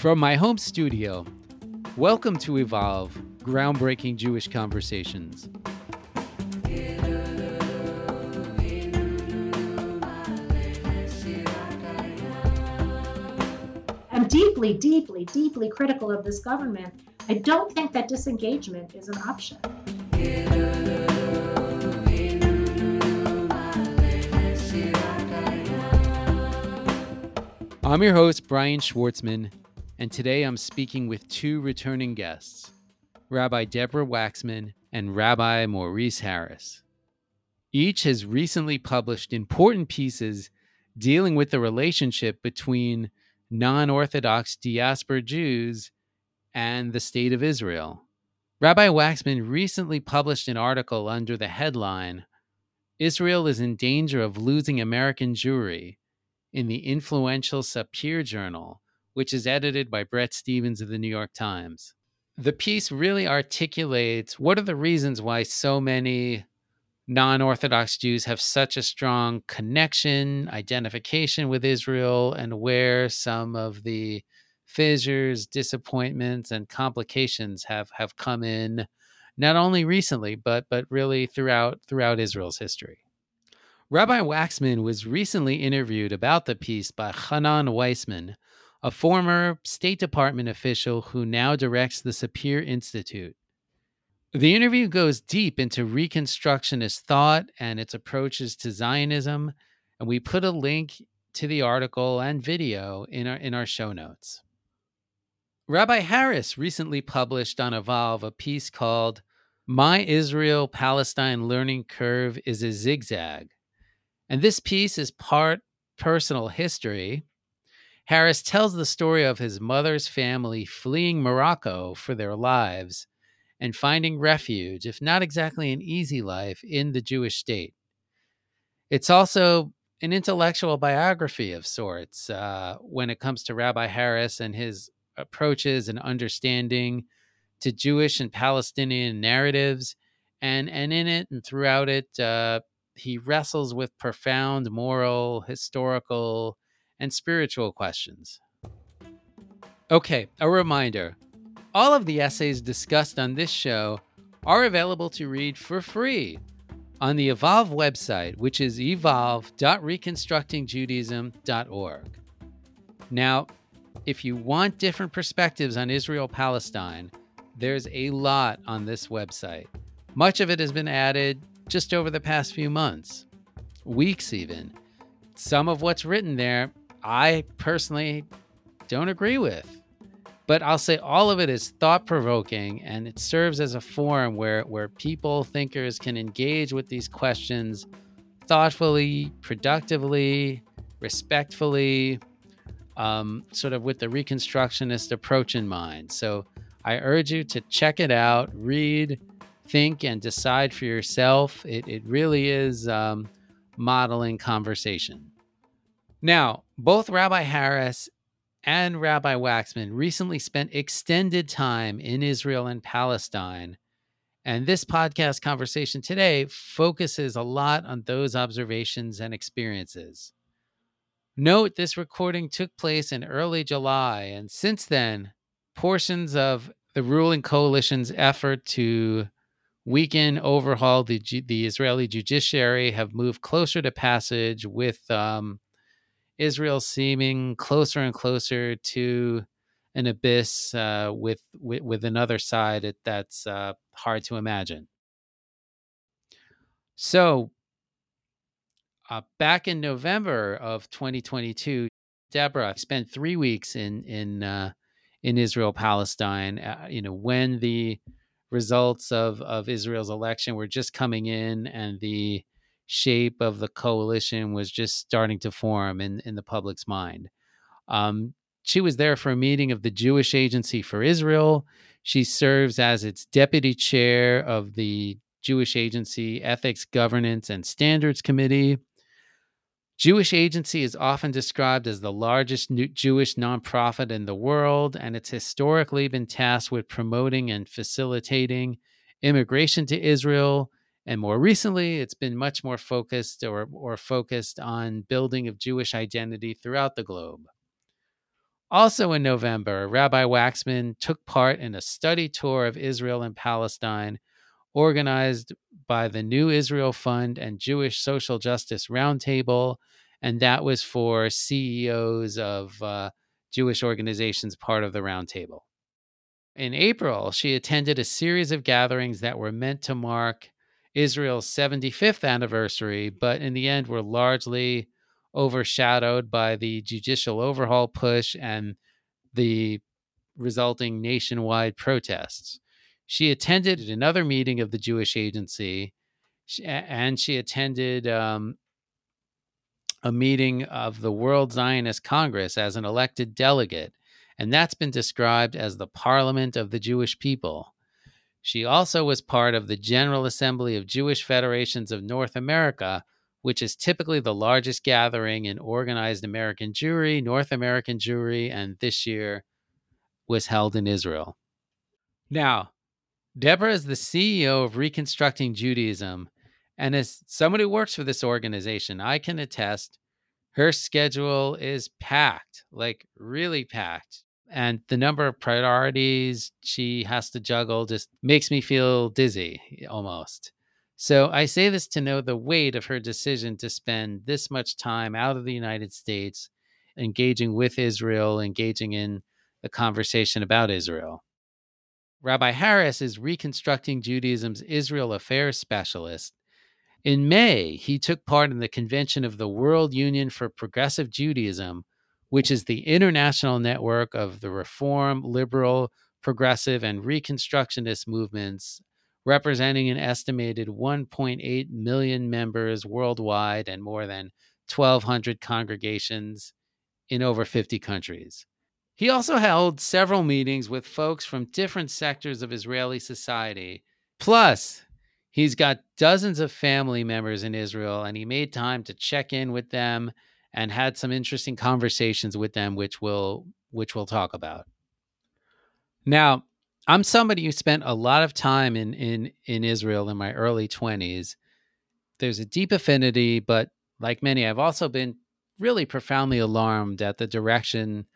From my home studio, welcome to Evolve Groundbreaking Jewish Conversations. I'm deeply, deeply, deeply critical of this government. I don't think that disengagement is an option. I'm your host, Bryan Schwartzman, and today I'm speaking with two returning guests Rabbi Deborah Waxman and Rabbi Maurice Harris. Each has recently published important pieces dealing with the relationship between non Orthodox diaspora Jews and the State of Israel. Rabbi Waxman recently published an article under the headline Israel is in danger of losing American Jewry in the influential Sapir Journal, which is edited by Bret Stephens of the New York Times. The piece really articulates what are the reasons why so many non Orthodox Jews have such a strong connection, identification with Israel, and where some of the fissures, disappointments, and complications have, have come in not only recently, but but really throughout throughout Israel's history. Rabbi Waxman was recently interviewed about the piece by Hanan Weissman, a former State Department official who now directs the Sapir Institute. The interview goes deep into Reconstructionist thought and its approaches to Zionism, and we put a link to the article and video in our, in our show notes. Rabbi Harris recently published on Evolve a piece called My Israel Palestine Learning Curve is a Zigzag and this piece is part personal history. Harris tells the story of his mother's family fleeing Morocco for their lives and finding refuge, if not exactly an easy life, in the Jewish state. It's also an intellectual biography of sorts uh, when it comes to Rabbi Harris and his approaches and understanding to Jewish and Palestinian narratives. And, and in it and throughout it, uh, he wrestles with profound moral, historical, and spiritual questions. Okay, a reminder all of the essays discussed on this show are available to read for free on the Evolve website, which is evolve.reconstructingjudaism.org. Now, if you want different perspectives on Israel Palestine, there's a lot on this website. Much of it has been added just over the past few months, weeks even. Some of what's written there, I personally don't agree with. But I'll say all of it is thought provoking and it serves as a forum where, where people, thinkers can engage with these questions thoughtfully, productively, respectfully, um, sort of with the Reconstructionist approach in mind. So I urge you to check it out, read, think and decide for yourself. It, it really is um, modeling conversation. Now, both Rabbi Harris and Rabbi Waxman recently spent extended time in Israel and Palestine. And this podcast conversation today focuses a lot on those observations and experiences. Note this recording took place in early July, and since then, portions of the ruling coalition's effort to weaken, overhaul the the Israeli judiciary, have moved closer to passage, with um, Israel seeming closer and closer to an abyss uh, with, with, with another side that's uh, hard to imagine. So, uh, back in November of 2022, Deborah spent three weeks in in uh, in Israel Palestine. Uh, you know when the results of of Israel's election were just coming in, and the shape of the coalition was just starting to form in in the public's mind. Um, she was there for a meeting of the Jewish Agency for Israel. She serves as its deputy chair of the Jewish Agency Ethics, Governance, and Standards Committee. Jewish Agency is often described as the largest Jewish nonprofit in the world, and it's historically been tasked with promoting and facilitating immigration to Israel. And more recently, it's been much more focused or, or focused on building of Jewish identity throughout the globe. Also in November, Rabbi Waxman took part in a study tour of Israel and Palestine organized by the New Israel Fund and Jewish Social Justice Roundtable. And that was for CEOs of uh, Jewish organizations part of the roundtable. In April, she attended a series of gatherings that were meant to mark Israel's 75th anniversary, but in the end were largely overshadowed by the judicial overhaul push and the resulting nationwide protests. She attended another meeting of the Jewish Agency, and she attended um, a meeting of the World Zionist Congress as an elected delegate, and that's been described as the parliament of the Jewish people. She also was part of the General Assembly of Jewish Federations of North America, which is typically the largest gathering in organized American Jewry, North American Jewry, and this year was held in Israel. Now, Deborah is the CEO of Reconstructing Judaism, and as someone who works for this organization, I can attest her schedule is packed, like really packed. And the number of priorities she has to juggle just makes me feel dizzy almost. So I say this to know the weight of her decision to spend this much time out of the United States, engaging with Israel, engaging in the conversation about Israel. Rabbi Harris is Reconstructing Judaism's Israel Affairs Specialist. In May, he took part in the convention of the World Union for Progressive Judaism, which is the international network of the Reform, Liberal, Progressive, and Reconstructionist movements representing an estimated 1.8 million members worldwide and more than 1,200 congregations in over 50 countries. He also held several meetings with folks from different sectors of Israeli society. Plus, he's got dozens of family members in Israel, and he made time to check in with them and had some interesting conversations with them, which we'll which we'll talk about. Now, I'm somebody who spent a lot of time in in in Israel in my early 20s. There's a deep affinity, but like many, I've also been really profoundly alarmed at the direction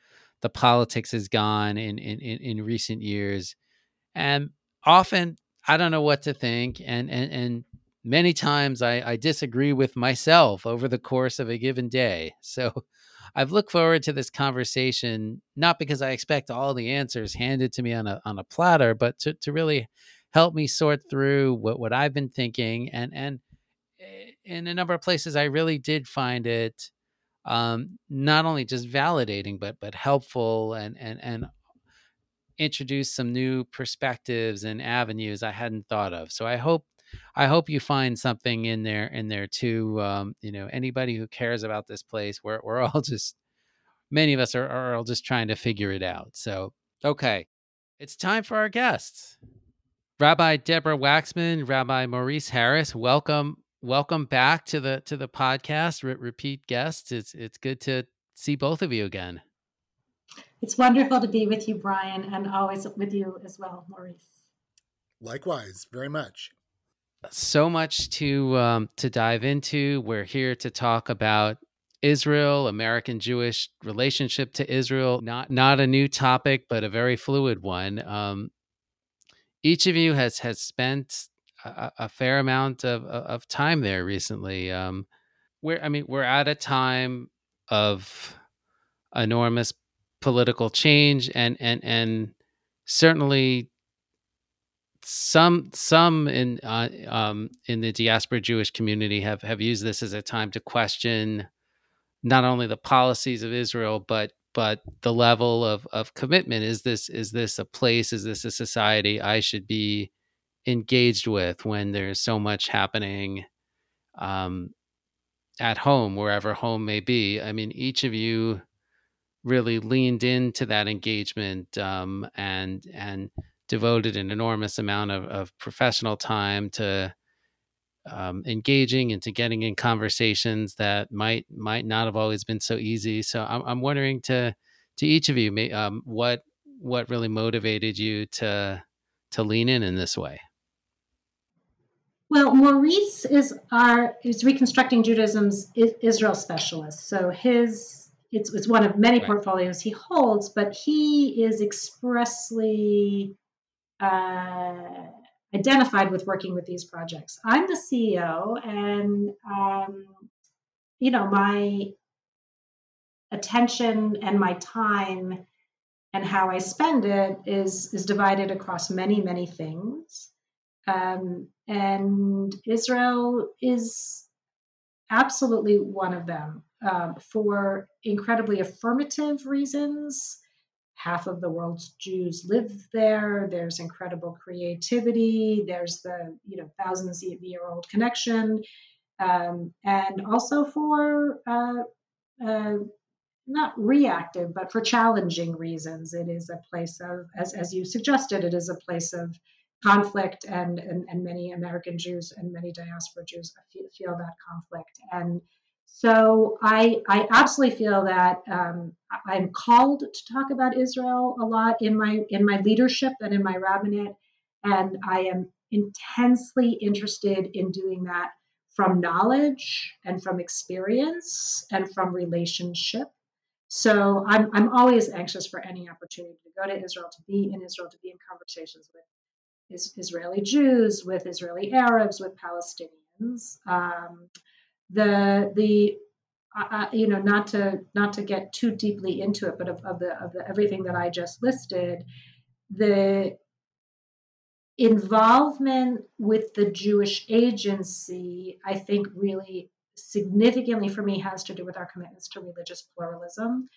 the politics has gone in in in, recent years, and often I don't know what to think, and and and many times I, I disagree with myself over the course of a given day. So I've looked forward to this conversation, not because I expect all the answers handed to me on a on a platter, but to, to really help me sort through what, what I've been thinking. And and eh, in a number of places I really did find it um, not only just validating, but but helpful and and and introduce some new perspectives and avenues I hadn't thought of. So I hope I hope you find something in there in there too. Um, you know, anybody who cares about this place, we're we're all just many of us are, are all just trying to figure it out. So okay, it's time for our guests. Rabbi Deborah Waxman, Rabbi Maurice Harris, welcome welcome back to the to the podcast. Re- repeat guests. It's it's good to see both of you again. It's wonderful to be with you, Brian, and always with you as well, Maurice. Likewise, very much so much to um, to dive into. We're here to talk about Israel, American Jewish relationship to Israel. Not not a new topic, but a very fluid one. Um, each of you has has spent a, a fair amount of of time there recently. Um, we're I mean we're at a time of enormous political change and and and certainly some some in uh, um, in the diaspora Jewish community have have used this as a time to question not only the policies of Israel but but the level of of commitment. Is this is this a place is this a society I should be engaged with when there's so much happening um, at home wherever home may be? I mean each of you really leaned into that engagement um, and and devoted an enormous amount of, of professional time to um, engaging and to getting in conversations that might might not have always been so easy. So I'm, I'm wondering to to each of you, um, what what really motivated you to to lean in in this way. Well, Maurice is our is reconstructing Judaism's Israel specialist. So his it's, it's one of many Right. portfolios he holds, but he is expressly uh, identified with working with these projects. I'm the CEO, and um, you know my attention and my time and how I spend it is is divided across many many things. Um, and Israel is absolutely one of them um, for incredibly affirmative reasons. Half of the world's Jews live there. There's incredible creativity. There's the you know thousands of year old connection, um, and also for uh, uh, not reactive, but for challenging reasons. It is a place of, as, as you suggested, it is a place of conflict, and, and, and many American Jews and many diaspora Jews feel, feel that conflict. And so I, I absolutely feel that um, I'm called to talk about Israel a lot in my in my leadership and in my rabbinate, and I am intensely interested in doing that from knowledge and from experience and from relationship. So I'm I'm always anxious for any opportunity to go to Israel, to be in Israel, to be in conversations with is Israeli Jews, with Israeli Arabs, with Palestinians. Um, the the uh, you know not to not to get too deeply into it, but of, of the of the everything that I just listed, the involvement with the Jewish agency, I think, really significantly for me has to do with our commitments to religious pluralism.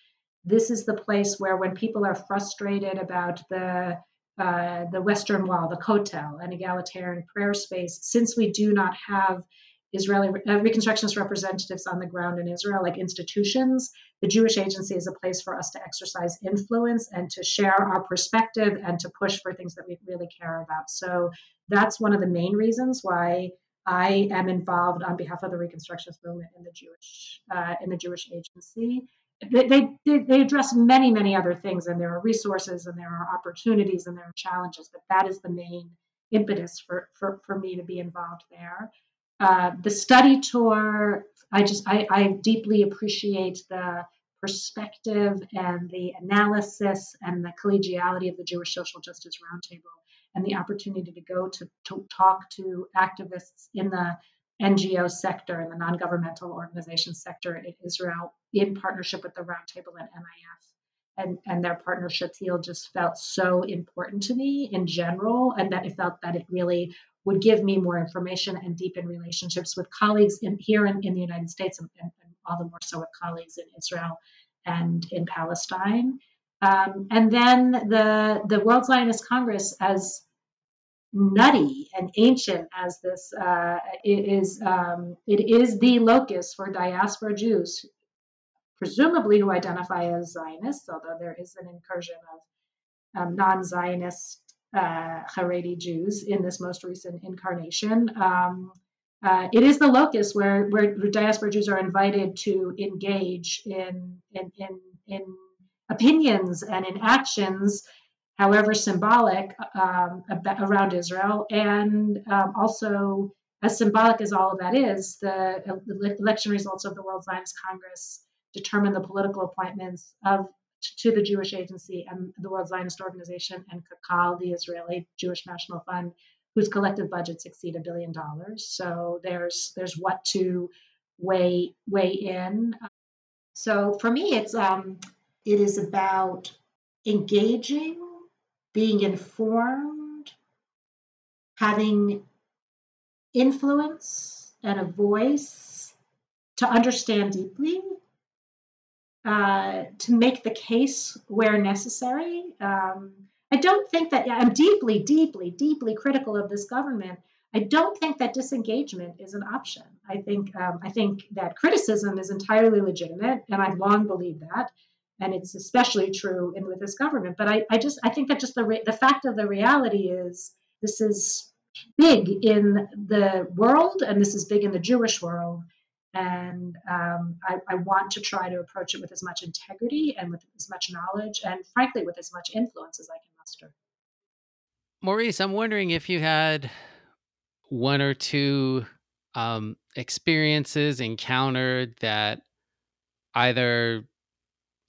This is the place where, when people are frustrated about the uh, the Western Wall, the Kotel, an egalitarian prayer space, since we do not have Israeli uh, Reconstructionist representatives on the ground in Israel, like institutions, the Jewish Agency is a place for us to exercise influence and to share our perspective and to push for things that we really care about. So that's one of the main reasons why I am involved on behalf of the Reconstructionist movement in the Jewish uh, in the Jewish Agency. They, they, they address many many other things and there are resources and there are opportunities and there are challenges but that is the main impetus for for, for me to be involved there uh, the study tour i just I, I deeply appreciate the perspective and the analysis and the collegiality of the jewish social justice roundtable and the opportunity to go to, to talk to activists in the NGO sector and the non governmental organization sector in Israel in partnership with the Roundtable and NIF. And, and their partnership field just felt so important to me in general, and that it felt that it really would give me more information and deepen relationships with colleagues in, here in, in the United States and, and, all the more so with colleagues in Israel and in Palestine. Um, and then the the World Zionist Congress as nutty and ancient as this uh, it is um, it is the locus for diaspora Jews, presumably who identify as Zionists, although there is an incursion of um, non-Zionist uh, Haredi Jews in this most recent incarnation. Um, uh, it is the locus where, where diaspora Jews are invited to engage in in in, in opinions and in actions however symbolic, um, around Israel, and um, also as symbolic as all of that is, the election results of the World Zionist Congress determine the political appointments of to the Jewish Agency and the World Zionist Organization and Kakal, the Israeli Jewish National Fund, whose collective budgets exceed a billion dollars. So there's there's what to weigh weigh in. So for me, it's um, it is about engaging being informed, having influence and a voice to understand deeply, uh, to make the case where necessary. Um, I don't think that I'm deeply, deeply, deeply critical of this government. I don't think that disengagement is an option. I think um, I think that criticism is entirely legitimate, and I've long believed that and it's especially true in with this government. But I, I just I think that just the re- the fact of the reality is this is big in the world, and this is big in the Jewish world. And um, I, I want to try to approach it with as much integrity and with as much knowledge, and frankly, with as much influence as I can muster. Maurice, I'm wondering if you had one or two um, experiences encountered that either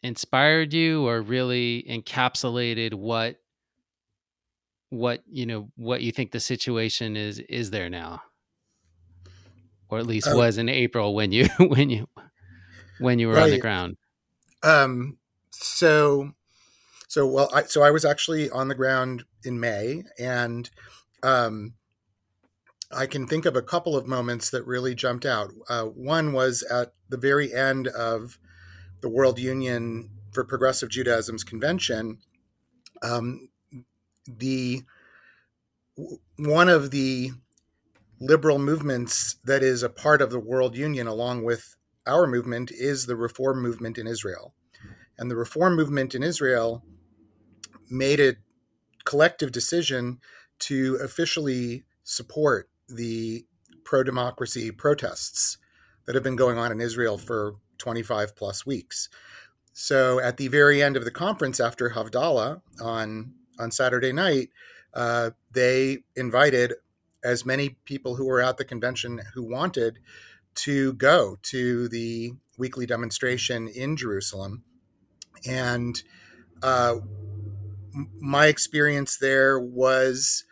inspired you or really encapsulated what what you know what you think the situation is is there now or at least Oh. was in april when you when you when you were on the ground Um, so, so well, I, so I was actually on the ground in May, and um, I can think of a couple of moments that really jumped out. Uh, one was at the very end of the World Union for Progressive Judaism's convention. Um, the one of the liberal movements that is a part of the World Union, along with our movement, is the Reform movement in Israel. And the Reform movement in Israel made a collective decision to officially support the pro democracy protests that have been going on in Israel for 25 plus weeks. So at the very end of the conference after Havdalah on, on Saturday night, uh, they invited as many people who were at the convention who wanted to go to the weekly demonstration in Jerusalem. And uh, my experience there was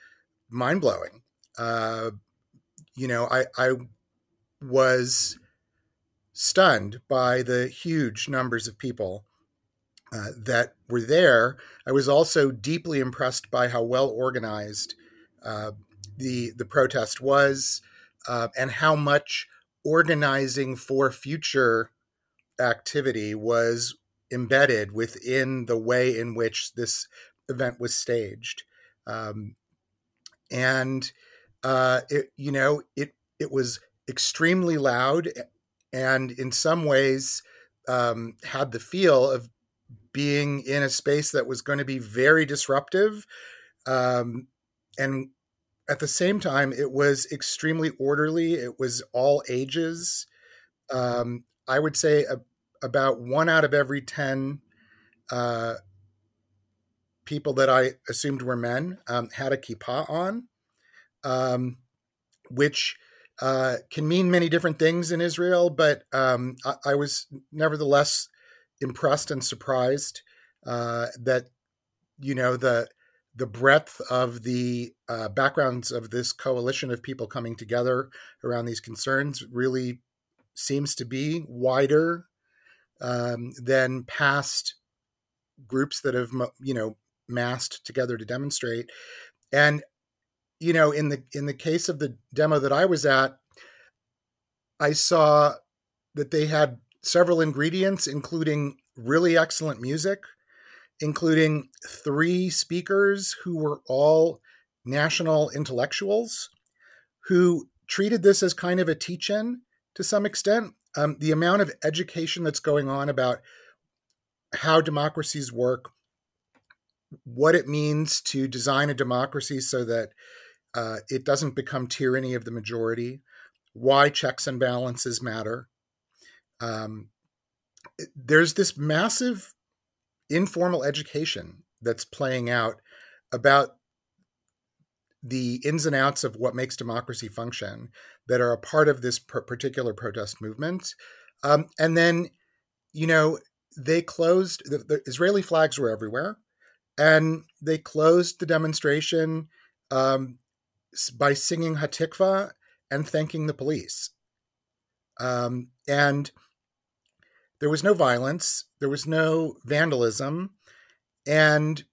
mind blowing. Uh, you know, I, I was stunned by the huge numbers of people uh, that were there. I was also deeply impressed by how well organized uh, the the protest was, uh, and how much organizing for future activity was embedded within the way in which this event was staged. Um, and uh, it, you know, it it was extremely loud, and in some ways um, had the feel of being in a space that was going to be very disruptive, um, and at the same time, it was extremely orderly. It was all ages. Um, I would say a, about one out of every ten uh, people that I assumed were men um, had a kippah on, um, which uh, can mean many different things in Israel. But um, I, I, was nevertheless impressed and surprised uh, that you know the the breadth of the uh, backgrounds of this coalition of people coming together around these concerns really seems to be wider um, than past groups that have you know massed together to demonstrate. And you know in the in the case of the demo that i was at i saw that they had several ingredients including really excellent music including three speakers who were all national intellectuals who treated this as kind of a teach-in to some extent um, the amount of education that's going on about how democracies work what it means to design a democracy so that uh, it doesn't become tyranny of the majority, why checks and balances matter. Um, there's this massive informal education that's playing out about the ins and outs of what makes democracy function that are a part of this particular protest movement. Um, and then, you know, they closed, the, the Israeli flags were everywhere and they closed the demonstration um, by singing Hatikva and thanking the police. Um, and there was no violence, there was no vandalism, and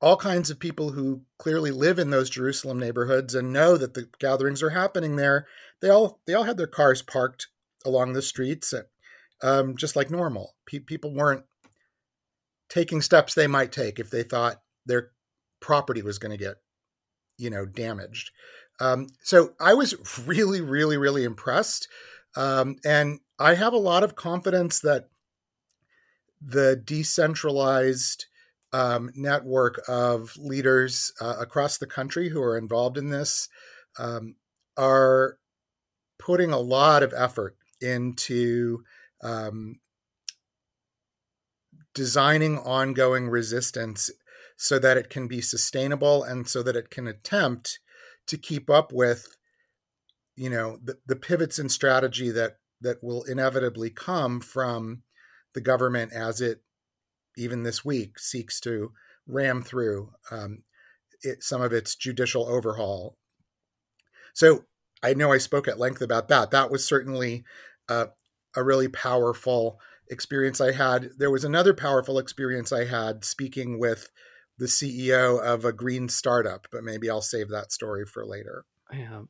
all kinds of people who clearly live in those Jerusalem neighborhoods and know that the gatherings are happening there. They all they all had their cars parked along the streets, um, just like normal. Pe- people weren't taking steps they might take if they thought their property was going to get, you know, damaged. Um, so I was really, really, really impressed, um, and I have a lot of confidence that the decentralized um, network of leaders uh, across the country who are involved in this um, are putting a lot of effort into um, designing ongoing resistance so that it can be sustainable and so that it can attempt to keep up with you know the, the pivots in strategy that that will inevitably come from the government as it even this week, seeks to ram through um, it, some of its judicial overhaul. So I know I spoke at length about that. That was certainly uh, a really powerful experience I had. There was another powerful experience I had speaking with the CEO of a green startup, but maybe I'll save that story for later. Yeah.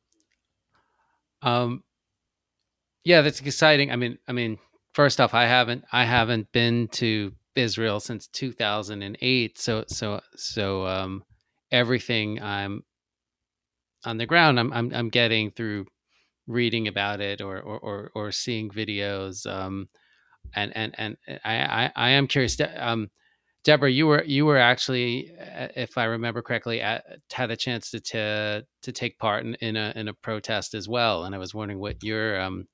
Um, yeah, that's exciting. I mean, I mean, first off, I haven't, I haven't been to Israel since 2008. So, so, so, um, everything I'm on the ground, I'm, I'm, I'm getting through reading about it or, or, or, or seeing videos. Um, and, and, and I, I, I am curious, um, Deborah, you were you were actually, uh, if I remember correctly, at, had a chance to, to to take part in, in a in a protest as well, and I was wondering what your um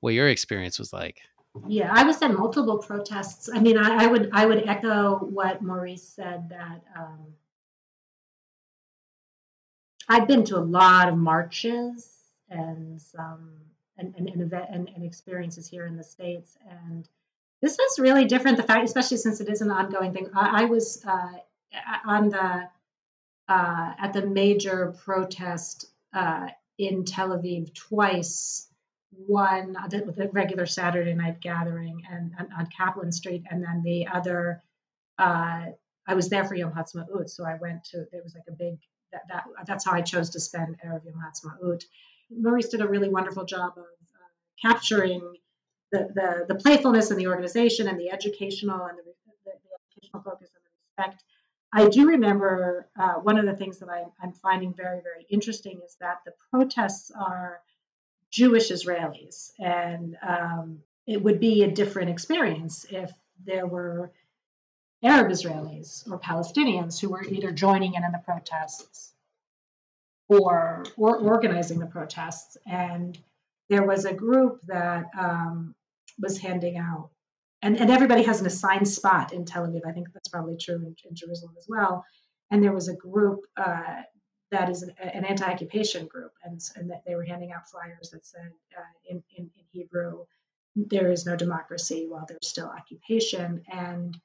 what your experience was like. Yeah, I was at multiple protests. I mean, I, I would I would echo what Maurice said that um, I've been to a lot of marches and and and, and, event, and, and experiences here in the states and this is really different. The fact, especially since it is an ongoing thing. I, I was uh, on the uh, at the major protest uh, in Tel Aviv twice. One the, the regular Saturday night gathering and, and, on Kaplan Street, and then the other. Uh, I was there for Yom Ha'atzmaut, so I went to. It was like a big. That, that that's how I chose to spend erev Yom Ha'atzmaut. Maurice did a really wonderful job of uh, capturing the, the, the playfulness and the organization and the educational and the, the, the educational focus and the respect. I do remember uh, one of the things that I, I'm finding very, very interesting is that the protests are Jewish Israelis. And um, it would be a different experience if there were Arab Israelis or Palestinians who were either joining in in the protests or, or organizing the protests. And there was a group that um, was handing out. And, and everybody has an assigned spot in Tel Aviv. I think that's probably true in, in Jerusalem as well. And there was a group uh, that is an, an, anti-occupation group, and, and that they were handing out flyers that said uh, in, in, in Hebrew, "There is no democracy while there's still occupation." And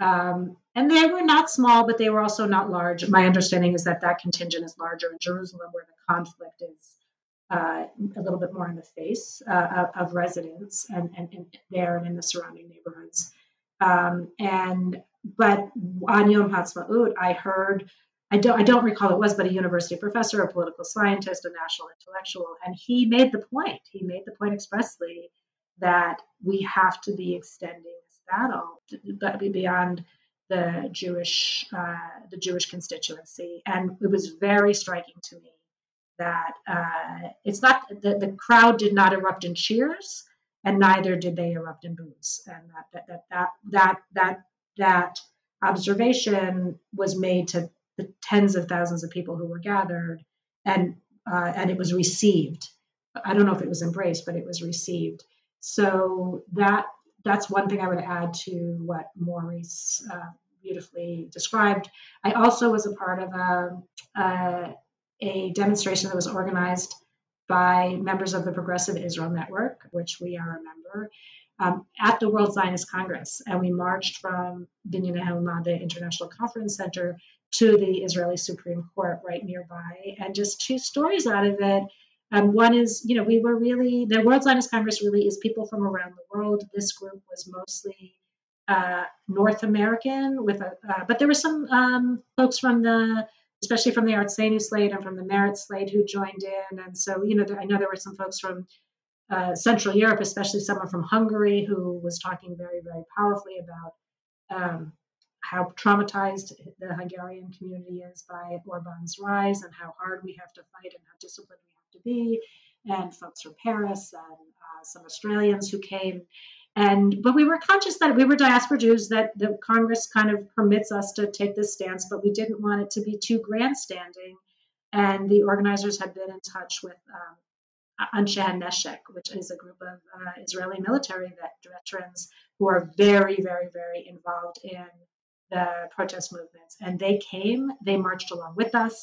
um, and they were not small, but they were also not large. My understanding is that that contingent is larger in Jerusalem, where the conflict is uh, a little bit more in the face uh, of, of, residents and, and, and, there and in the surrounding neighborhoods. Um, and but on Yom Ha'atzmaut, I heard I don't I don't recall it was, but a university professor, a political scientist, a national intellectual, and he made the point. He made the point expressly that we have to be extending this battle but beyond the Jewish uh, the Jewish constituency, and it was very striking to me that uh, it's not the, the crowd did not erupt in cheers and neither did they erupt in boos and that that that that that that, that observation was made to the tens of thousands of people who were gathered and uh, and it was received. I don't know if it was embraced but it was received. So that that's one thing i would add to what maurice uh, beautifully described. I also was a part of a, a a demonstration that was organized by members of the Progressive Israel Network, which we are a member, um, at the World Zionist Congress. And we marched from Binyan the International Conference Center, to the Israeli Supreme Court right nearby. And just two stories out of it. Um, one is, you know, we were really, the World Zionist Congress really is people from around the world. This group was mostly uh, North American, with a, uh, but there were some um, folks from the especially from the Arzenu slate and from the Meretz slate who joined in. And so, you know, I know there were some folks from uh, Central Europe, especially someone from Hungary who was talking very, very powerfully about um, how traumatized the Hungarian community is by Orban's rise and how hard we have to fight and how disciplined we have to be. And folks from Paris and uh, some Australians who came and but we were conscious that we were diaspora Jews that the Congress kind of permits us to take this stance, but we didn't want it to be too grandstanding. And the organizers had been in touch with um, Anshe Neshek, which is a group of uh, Israeli military veterans who are very, very, very involved in the protest movements. And they came, they marched along with us.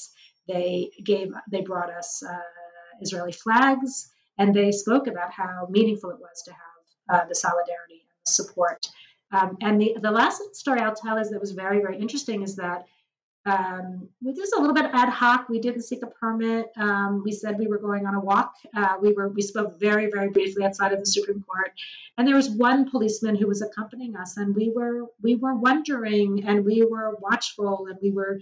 They gave, they brought us uh, Israeli flags, and they spoke about how meaningful it was to have uh, the solidarity and the support Um, and the, the last story I'll tell is that was very, very interesting is that um, we just a little bit ad hoc. We didn't seek a permit. Um, we said we were going on a walk. Uh, we were we spoke very very briefly outside of the Supreme Court, and there was one policeman who was accompanying us, and we were we were wondering, and we were watchful, and we were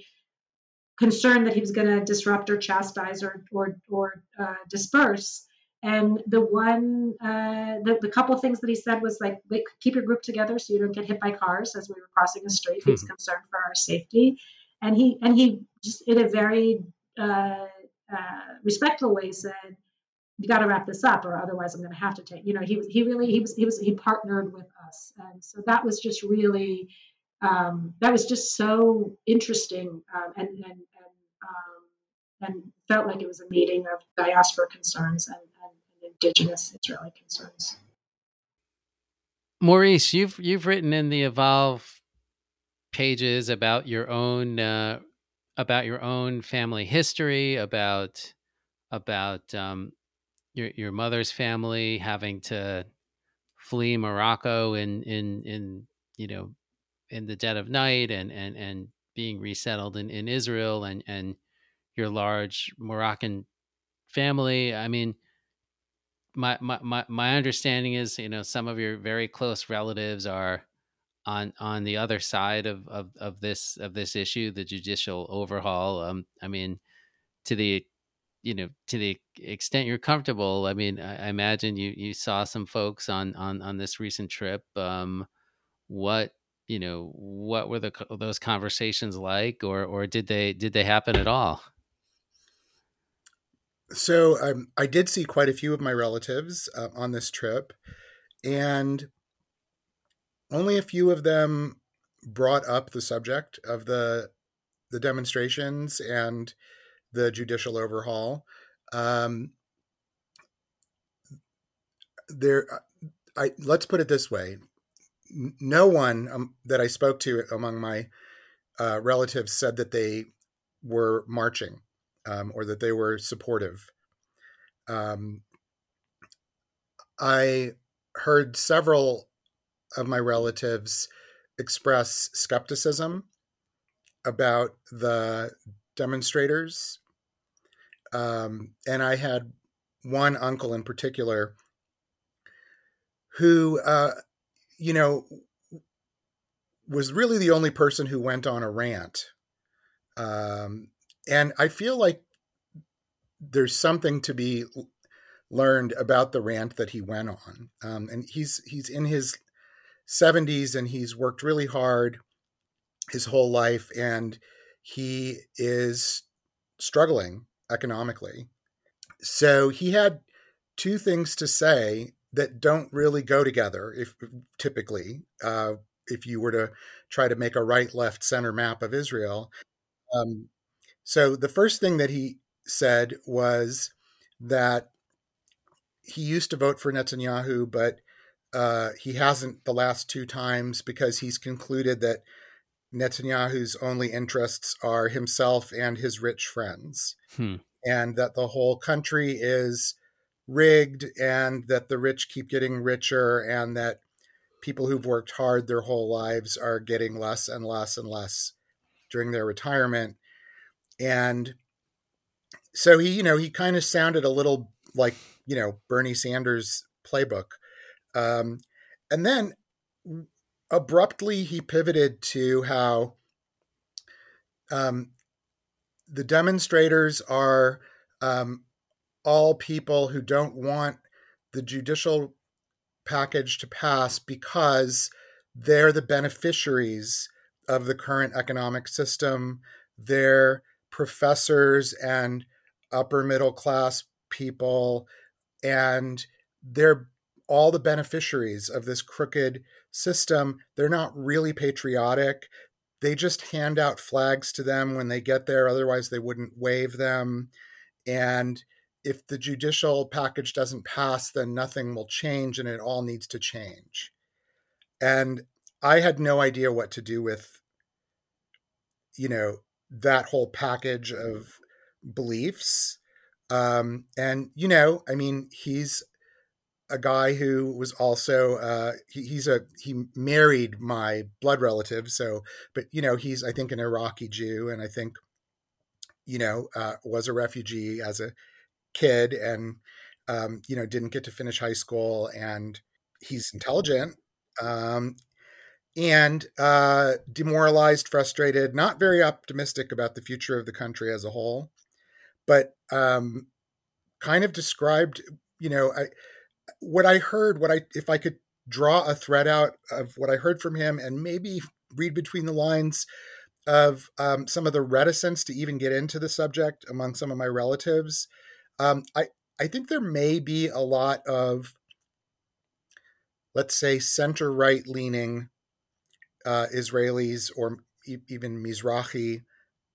concerned that he was going to disrupt or chastise or or, or uh, disperse. And the one, uh, the, the couple of things that he said was like, keep your group together so you don't get hit by cars as we were crossing the street. He was mm-hmm. concerned for our safety and he and he just in a very uh, uh, respectful way said, "You got to wrap this up, or otherwise I'm going to have to take." You know, he he really he was he was he partnered with us, and so that was just really um, that was just so interesting, um, and and and, um, and felt like it was a meeting of diaspora concerns and, and, and indigenous Israeli concerns. Maurice, you've you've written in the Evolve pages about your own uh, about your own family history, about about um, your your mother's family having to flee Morocco in in in you know in the dead of night and and and being resettled in, in Israel and and your large Moroccan family. I mean, my, my my my understanding is you know some of your very close relatives are on on the other side of of, of this of this issue, the judicial overhaul. Um, I mean, to the you know to the extent you're comfortable, I mean, I, I imagine you you saw some folks on on on this recent trip. Um, what you know what were the those conversations like, or or did they did they happen at all? So um, I did see quite a few of my relatives uh, on this trip, and only a few of them brought up the subject of the the demonstrations and the judicial overhaul. Um, there, I let's put it this way: no one um, that I spoke to among my uh, relatives said that they were marching um, or that they were supportive. Um, I heard several of my relatives express skepticism about the demonstrators. Um, and I had one uncle in particular who, uh, you know, was really the only person who went on a rant. Um, and I feel like there's something to be learned about the rant that he went on. Um, and he's he's in his 70s and he's worked really hard his whole life and he is struggling economically. So he had two things to say that don't really go together if typically uh, if you were to try to make a right left center map of Israel. Um, so the first thing that he said was that he used to vote for Netanyahu, but uh, he hasn't the last two times because he's concluded that Netanyahu's only interests are himself and his rich friends, hmm. and that the whole country is rigged, and that the rich keep getting richer, and that people who've worked hard their whole lives are getting less and less and less during their retirement. And so he, you know, he kind of sounded a little like, you know, Bernie Sanders playbook um, and then abruptly he pivoted to how um, the demonstrators are um, all people who don't want the judicial package to pass because they're the beneficiaries of the current economic system. They're professors and upper middle class people, and they're all the beneficiaries of this crooked system, they're not really patriotic. They just hand out flags to them when they get there, otherwise, they wouldn't wave them. And if the judicial package doesn't pass, then nothing will change and it all needs to change. And I had no idea what to do with, you know, that whole package of beliefs. Um, and, you know, I mean, he's a guy who was also uh, he, he's a he married my blood relative. So, but you know, he's I think an Iraqi Jew, and I think you know uh, was a refugee as a kid, and um, you know didn't get to finish high school, and he's intelligent. Um, and uh, demoralized, frustrated, not very optimistic about the future of the country as a whole, but um, kind of described, you know, I, what I heard, what I, if I could draw a thread out of what I heard from him and maybe read between the lines of um, some of the reticence to even get into the subject among some of my relatives, um, I, I think there may be a lot of, let's say, center right leaning uh, Israelis or e- even Mizrahi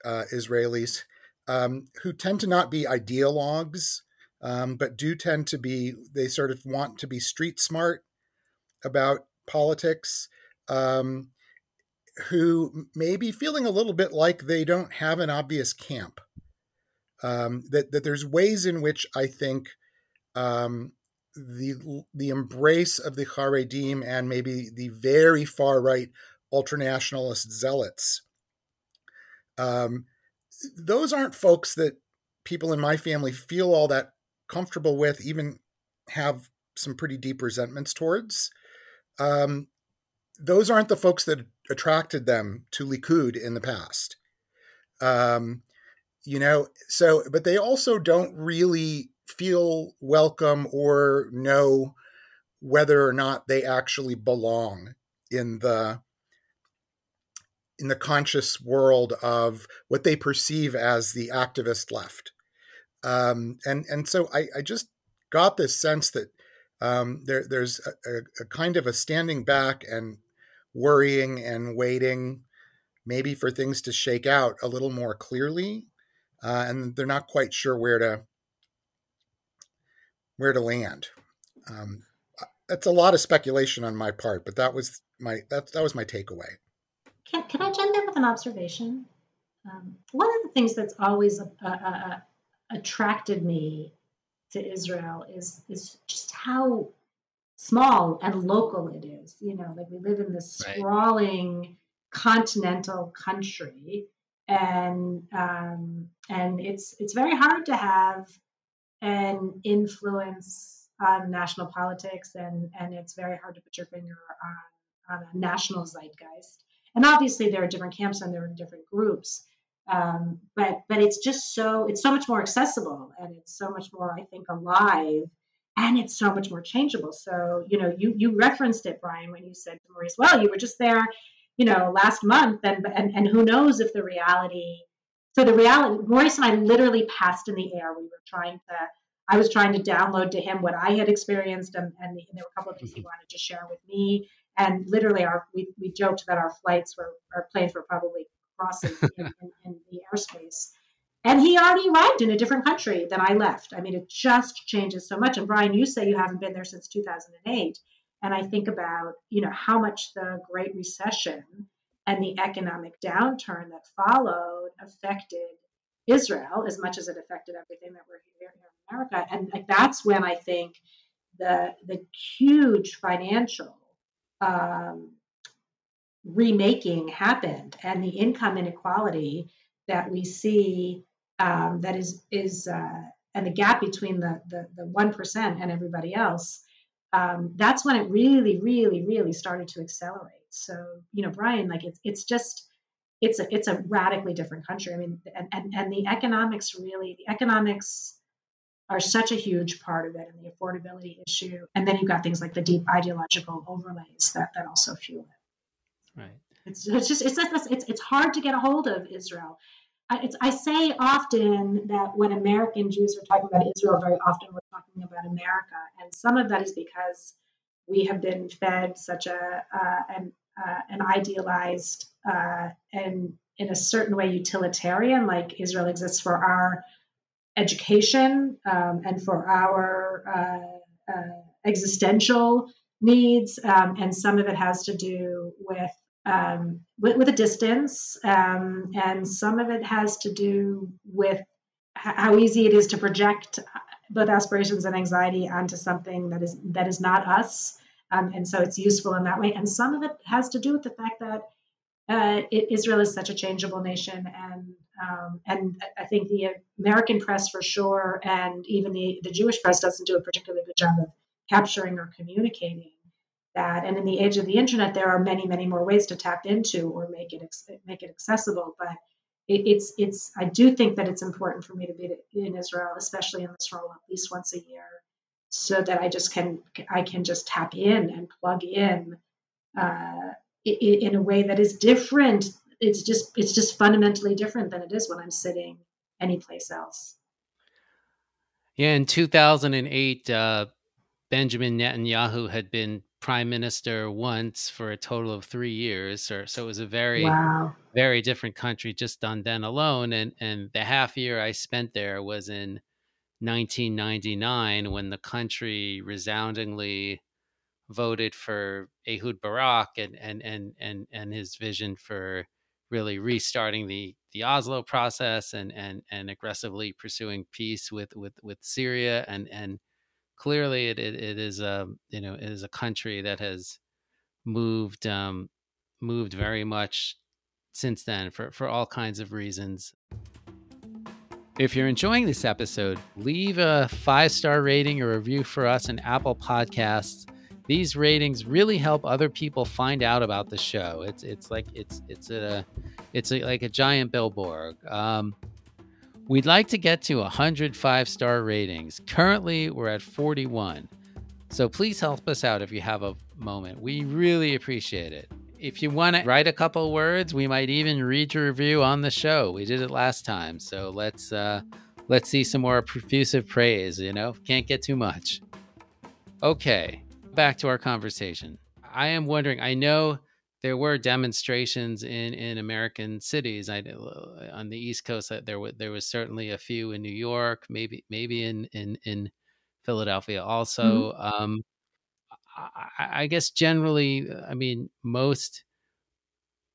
uh, Israelis um, who tend to not be ideologues, um, but do tend to be, they sort of want to be street smart about politics, um, who may be feeling a little bit like they don't have an obvious camp. Um, that, that there's ways in which I think um, the the embrace of the Haredim and maybe the very far right ultranationalist zealots um, those aren't folks that people in my family feel all that comfortable with, even have some pretty deep resentments towards. Um, those aren't the folks that attracted them to Likud in the past. Um, you know, so, but they also don't really feel welcome or know whether or not they actually belong in the in the conscious world of what they perceive as the activist left. Um, and and so I, I, just got this sense that um, there, there's a, a, kind of a standing back and worrying and waiting, maybe for things to shake out a little more clearly, uh, and they're not quite sure where to where to land. Um, that's a lot of speculation on my part, but that was my that that was my takeaway. Can, can I jump in with an observation? Um, one of the things that's always uh, uh, uh, attracted me to Israel is is just how small and local it is. You know, like we live in this right. sprawling continental country, and um, and it's it's very hard to have an influence on national politics, and and it's very hard to put your finger on, on a national zeitgeist and obviously there are different camps and there are different groups um, but but it's just so it's so much more accessible and it's so much more i think alive and it's so much more changeable so you know you you referenced it bryan when you said to maurice well you were just there you know last month and and, and who knows if the reality so the reality maurice and i literally passed in the air we were trying to I was trying to download to him what I had experienced, and, and, there were a couple of things he mm-hmm. wanted to share with me. And literally, our we, we joked that our flights were our planes were probably crossing in, in, in the airspace. And he already arrived in a different country than I left. I mean, it just changes so much. And Bryan, you say you haven't been there since 2008. And I think about, you know, how much the Great Recession and the economic downturn that followed affected Israel as much as it affected everything that we're here, in America. And like, that's when I think the the huge financial um, remaking happened, and the income inequality that we see um, that is is uh, and the gap between the the one percent and everybody else. Um, that's when it really, really, really started to accelerate. So you know, Bryan, like it's it's just it's a it's a radically different country. I mean, and and, and the economics really the economics are such a huge part of it and the affordability issue. And then you've got things like the deep ideological overlays that, that also fuel it. Right. It's, it's just, it's, it's, it's hard to get a hold of Israel. I, I say often that when American Jews are talking about Israel, very often we're talking about America. And some of that is because we have been fed such a, uh, an, uh, an idealized uh, and in a certain way utilitarian, like Israel exists for our education um, and for our uh, uh, existential needs, um, and some of it has to do with um, with, with, a distance, um, and some of it has to do with how easy it is to project both aspirations and anxiety onto something that is that is not us. Um, and so it's useful in that way. And some of it has to do with the fact that uh, Israel is such a changeable nation, and um, and I think the American press for sure, and even the the Jewish press doesn't do a particularly good job of capturing or communicating that. And in the age of the internet, there are many, many more ways to tap into or make it make it accessible. But it, it's it's I do think that it's important for me to be in Israel, especially in this role, at least once a year, so that I just can I can just tap in and plug in. Uh, in a way that is different. It's just it's just fundamentally different than it is when I'm sitting anyplace else. Yeah, in 2008, uh, Benjamin Netanyahu had been prime minister once for a total of three years. So, so it was a very, wow. very different country just on then alone. And and the half year I spent there was in 1999 when the country resoundingly voted for Ehud Barak and and and and and his vision for really restarting the the Oslo process and and and aggressively pursuing peace with with with Syria and and clearly it it, it is a you know it is a country that has moved um moved very much since then for for all kinds of reasons. If you're enjoying this episode, leave a five star rating or review for us in Apple Podcasts these ratings really help other people find out about the show. It's it's like it's it's a it's a, like a giant billboard. Um, we'd like to get to 105 star ratings. Currently, we're at 41. So please help us out if you have a moment. We really appreciate it. If you want to write a couple words, we might even read your review on the show. We did it last time, so let's uh, let's see some more profusive praise. You know, can't get too much. Okay, back to our conversation. I am wondering, I know there were demonstrations in, in American cities. I uh, on the East Coast, uh, there was there was certainly a few in New York, maybe maybe in in in Philadelphia also. Mm-hmm. Um, I, I, guess generally, I mean most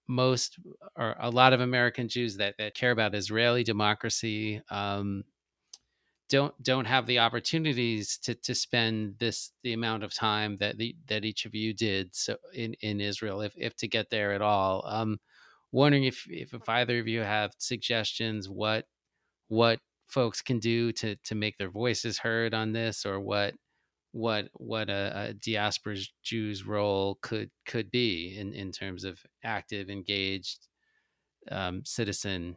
most or a lot of American Jews that that care about Israeli democracy um, don't don't have the opportunities to to spend this the amount of time that the that each of you did so in in Israel if if to get there at all. Um wondering if if, if either of you have suggestions what what folks can do to to make their voices heard on this or what what what a, a diaspora Jew's role could could be in in terms of active engaged um, citizen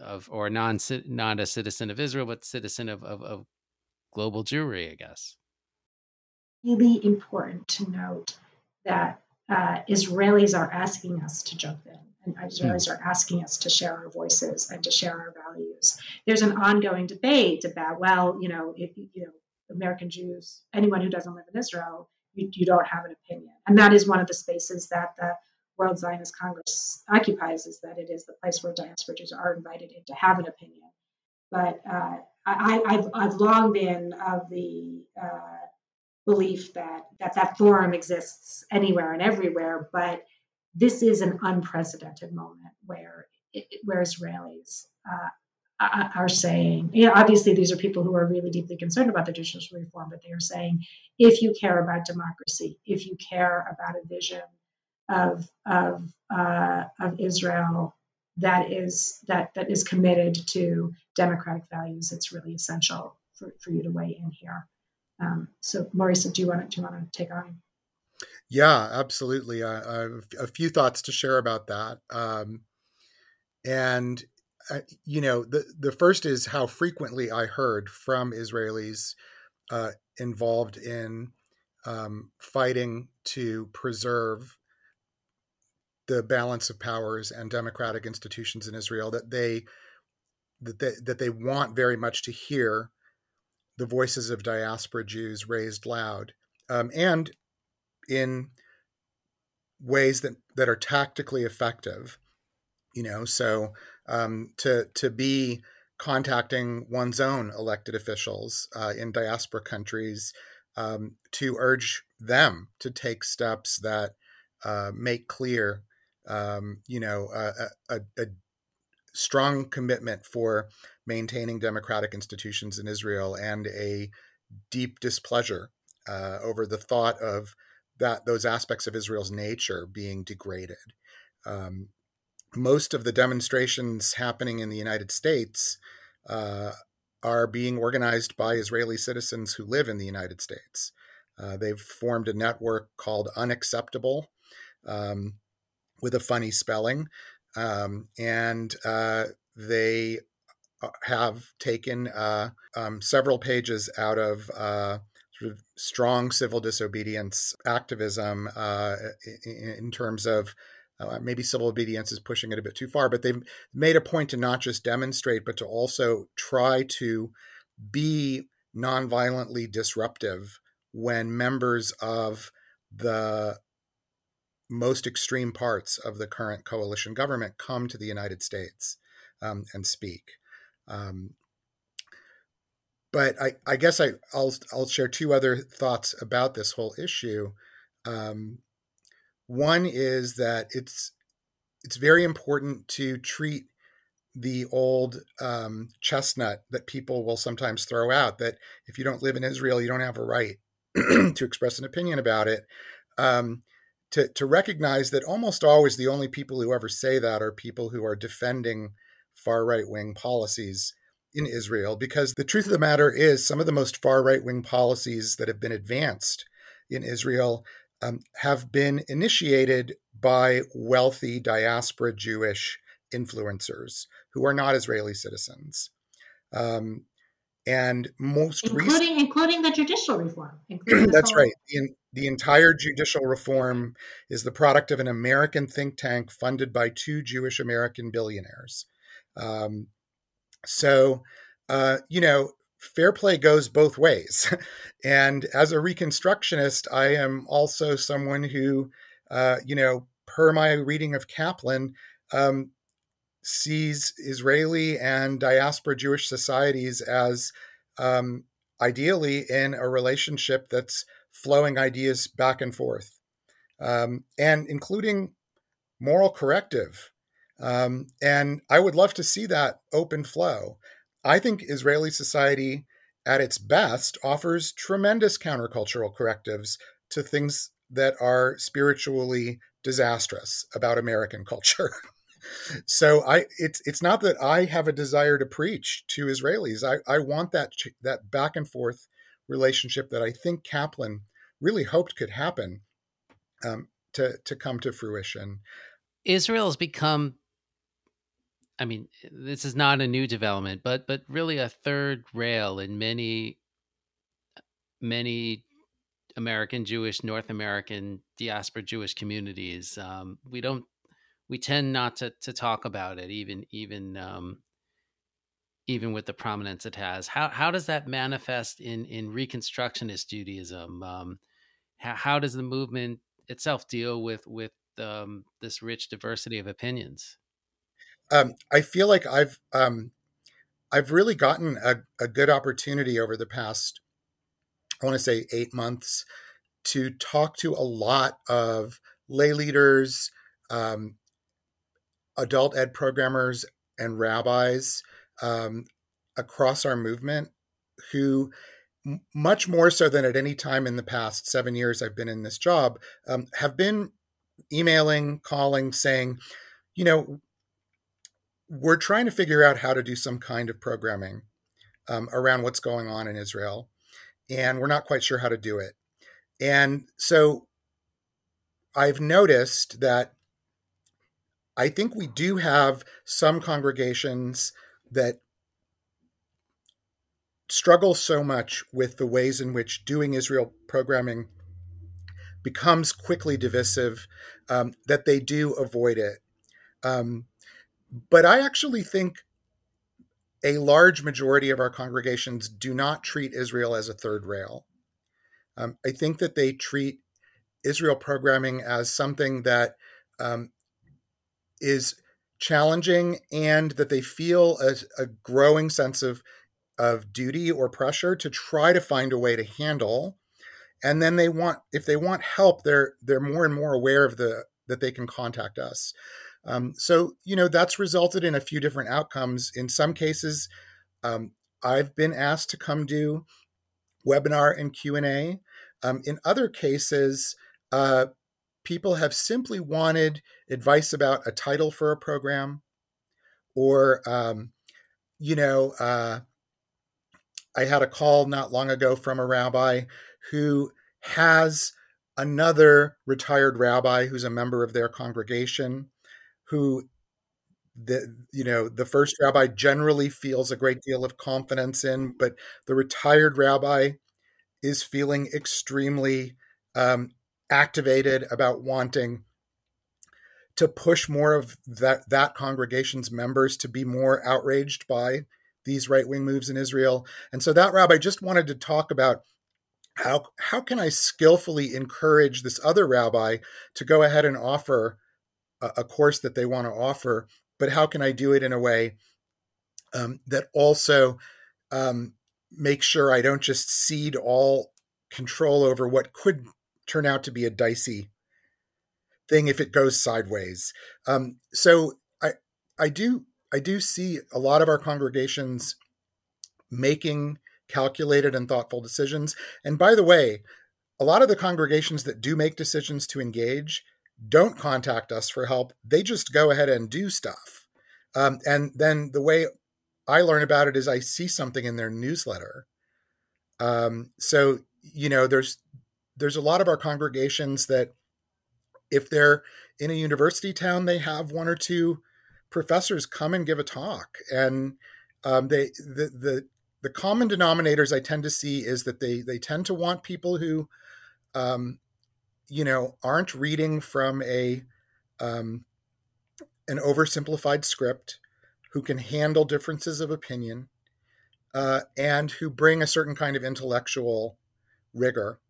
of or non not a citizen of Israel, but citizen of, of, of global Jewry, I guess. Really important to note that uh, Israelis are asking us to jump in, and Israelis are asking us to share our voices and to share our values. There's an ongoing debate about, well, you know, if you know, American Jews, anyone who doesn't live in Israel, you, you don't have an opinion, and that is one of the spaces that the World Zionist Congress occupies is that it is the place where diaspora Jews are invited in to have an opinion. But uh, I, have I've long been of the uh, belief that, that that forum exists anywhere and everywhere, but this is an unprecedented moment where it, where Israelis uh, are saying, you know, obviously these are people who are really deeply concerned about the judicial reform, but they are saying, if you care about democracy, if you care about a vision of of uh, of Israel that is that that is committed to democratic values. It's really essential for, for you to weigh in here. Um, so, Maurice, do you want to, do you want to take on? Yeah, absolutely. I, I have a few thoughts to share about that. Um, and uh, you know, the the first is how frequently I heard from Israelis uh, involved in um, fighting to preserve the balance of powers and democratic institutions in Israel that they that they, that they want very much to hear the voices of diaspora Jews raised loud um, and in ways that that are tactically effective you know? So um, to to be contacting one's own elected officials uh, in diaspora countries um, to urge them to take steps that uh, make clear um, you know, a, a, a, strong commitment for maintaining democratic institutions in Israel and a deep displeasure uh, over the thought of that those aspects of Israel's nature being degraded. Um, most of the demonstrations happening in the United States uh, are being organized by Israeli citizens who live in the United States. Uh, they've formed a network called UnXeptable, um, with a funny spelling, um, and uh, they uh, have taken uh, um, several pages out of uh, sort of strong civil disobedience activism uh, in, in, terms of uh, maybe civil obedience is pushing it a bit too far, but they've made a point to not just demonstrate, but to also try to be nonviolently disruptive when members of the most extreme parts of the current coalition government come to the United States um, and speak. Um, but I, I guess I, will I'll share two other thoughts about this whole issue. Um, one is that it's it's very important to treat the old um, chestnut that people will sometimes throw out that if you don't live in Israel, you don't have a right to express an opinion about it. Um, to, to recognize that almost always the only people who ever say that are people who are defending far right wing policies in Israel, because the truth of the matter is some of the most far right wing policies that have been advanced in Israel um, have been initiated by wealthy diaspora Jewish influencers who are not Israeli citizens. Um, and most including recent, including the judicial reform. that's right. The, the, entire judicial reform is the product of an American think tank funded by two Jewish American billionaires. Um, so, uh, you know, fair play goes both ways. and as a Reconstructionist, I am also someone who, uh, you know, per my reading of Kaplan, um, sees Israeli and diaspora Jewish societies as um, ideally in a relationship that's flowing ideas back and forth, um, and including moral corrective. Um, and I would love to see that open flow. I think Israeli society at its best offers tremendous countercultural correctives to things that are spiritually disastrous about American culture. so I it's it's not that I have a desire to preach to Israelis. I, I want that that back and forth relationship that I think Kaplan really hoped could happen um, to to come to fruition. Israel has become I mean, this is not a new development, but but really a third rail in many many American Jewish, North American diaspora Jewish communities. Um, we don't we tend not to to talk about it, even even um, even with the prominence it has. How how does that manifest in in Reconstructionist Judaism? Um, how, how does the movement itself deal with with um, this rich diversity of opinions? um, I feel like I've um, I've really gotten a, a good opportunity over the past, I want to say eight months, to talk to a lot of lay leaders, um, adult ed programmers, and rabbis um, across our movement who much more so than at any time in the past seven years I've been in this job, um, have been emailing, calling, saying, you know, we're trying to figure out how to do some kind of programming um, around what's going on in Israel, and we're not quite sure how to do it. And so I've noticed that I think we do have some congregations that struggle so much with the ways in which doing Israel programming becomes quickly divisive um, that they do avoid it. Um, but I actually think a large majority of our congregations do not treat Israel as a third rail. Um, I think that they treat Israel programming as something that um, is challenging and that they feel a, a, growing sense of, of duty or pressure to try to find a way to handle. And then they want, if they want help, they're they're more and more aware of the that they can contact us. Um, so you know that's resulted in a few different outcomes. In some cases, um, I've been asked to come do webinar and Q and A. Um, in other cases, uh, people have simply wanted advice about a title for a program, or um, you know, uh, I had a call not long ago from a rabbi who has another retired rabbi who's a member of their congregation who the you know the first rabbi generally feels a great deal of confidence in but the retired rabbi is feeling extremely um, activated about wanting to push more of that that congregation's members to be more outraged by these right wing moves in Israel. And so that rabbi just wanted to talk about how how can I skillfully encourage this other rabbi to go ahead and offer a, a course that they want to offer, but how can I do it in a way um, that also um, sure I don't just cede all control over what could turn out to be a dicey thing if it goes sideways. Um, so I I do I do see a lot of our congregations making calculated and thoughtful decisions. And by the way, a lot of the congregations that do make decisions to engage don't contact us for help. They just go ahead and do stuff. Um, and then the way I learn about it is I see something in their newsletter. Um, so you know, there's there's a lot of our congregations that if they're in a university town, they have one or two professors come and give a talk, and um, they the the the common denominators I tend to see is that they they tend to want people who, um, you know, aren't reading from a um, an oversimplified script, who can handle differences of opinion, uh, and who bring a certain kind of intellectual rigor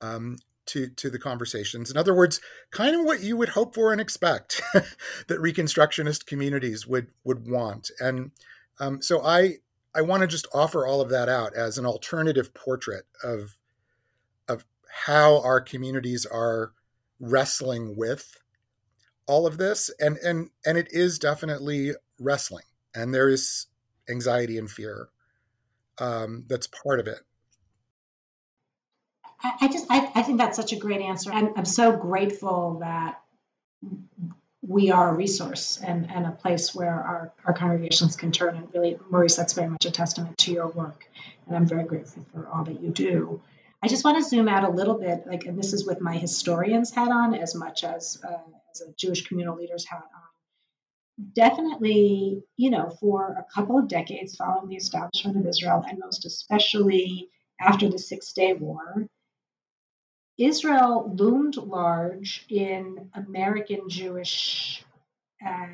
um, to to the conversations. In other words, kind of what you would hope for and expect that Reconstructionist communities would would want. And um, so I I want to just offer all of that out as an alternative portrait of of how our communities are wrestling with all of this and and and it is definitely wrestling and there is anxiety and fear um, that's part of it I, I just I, I think that's such a great answer. I'm, I'm so grateful that we are a resource and, and a place where our, our congregations can turn. And really maurice that's very much a testament to your work. And i'm very grateful for all that you do. I just want to zoom out a little bit like and this is with my historian's hat on as much as uh, as a jewish communal leader's hat on. Definitely you know for a couple of decades following the establishment of israel and most especially after the six day war Israel loomed large in American Jewish uh,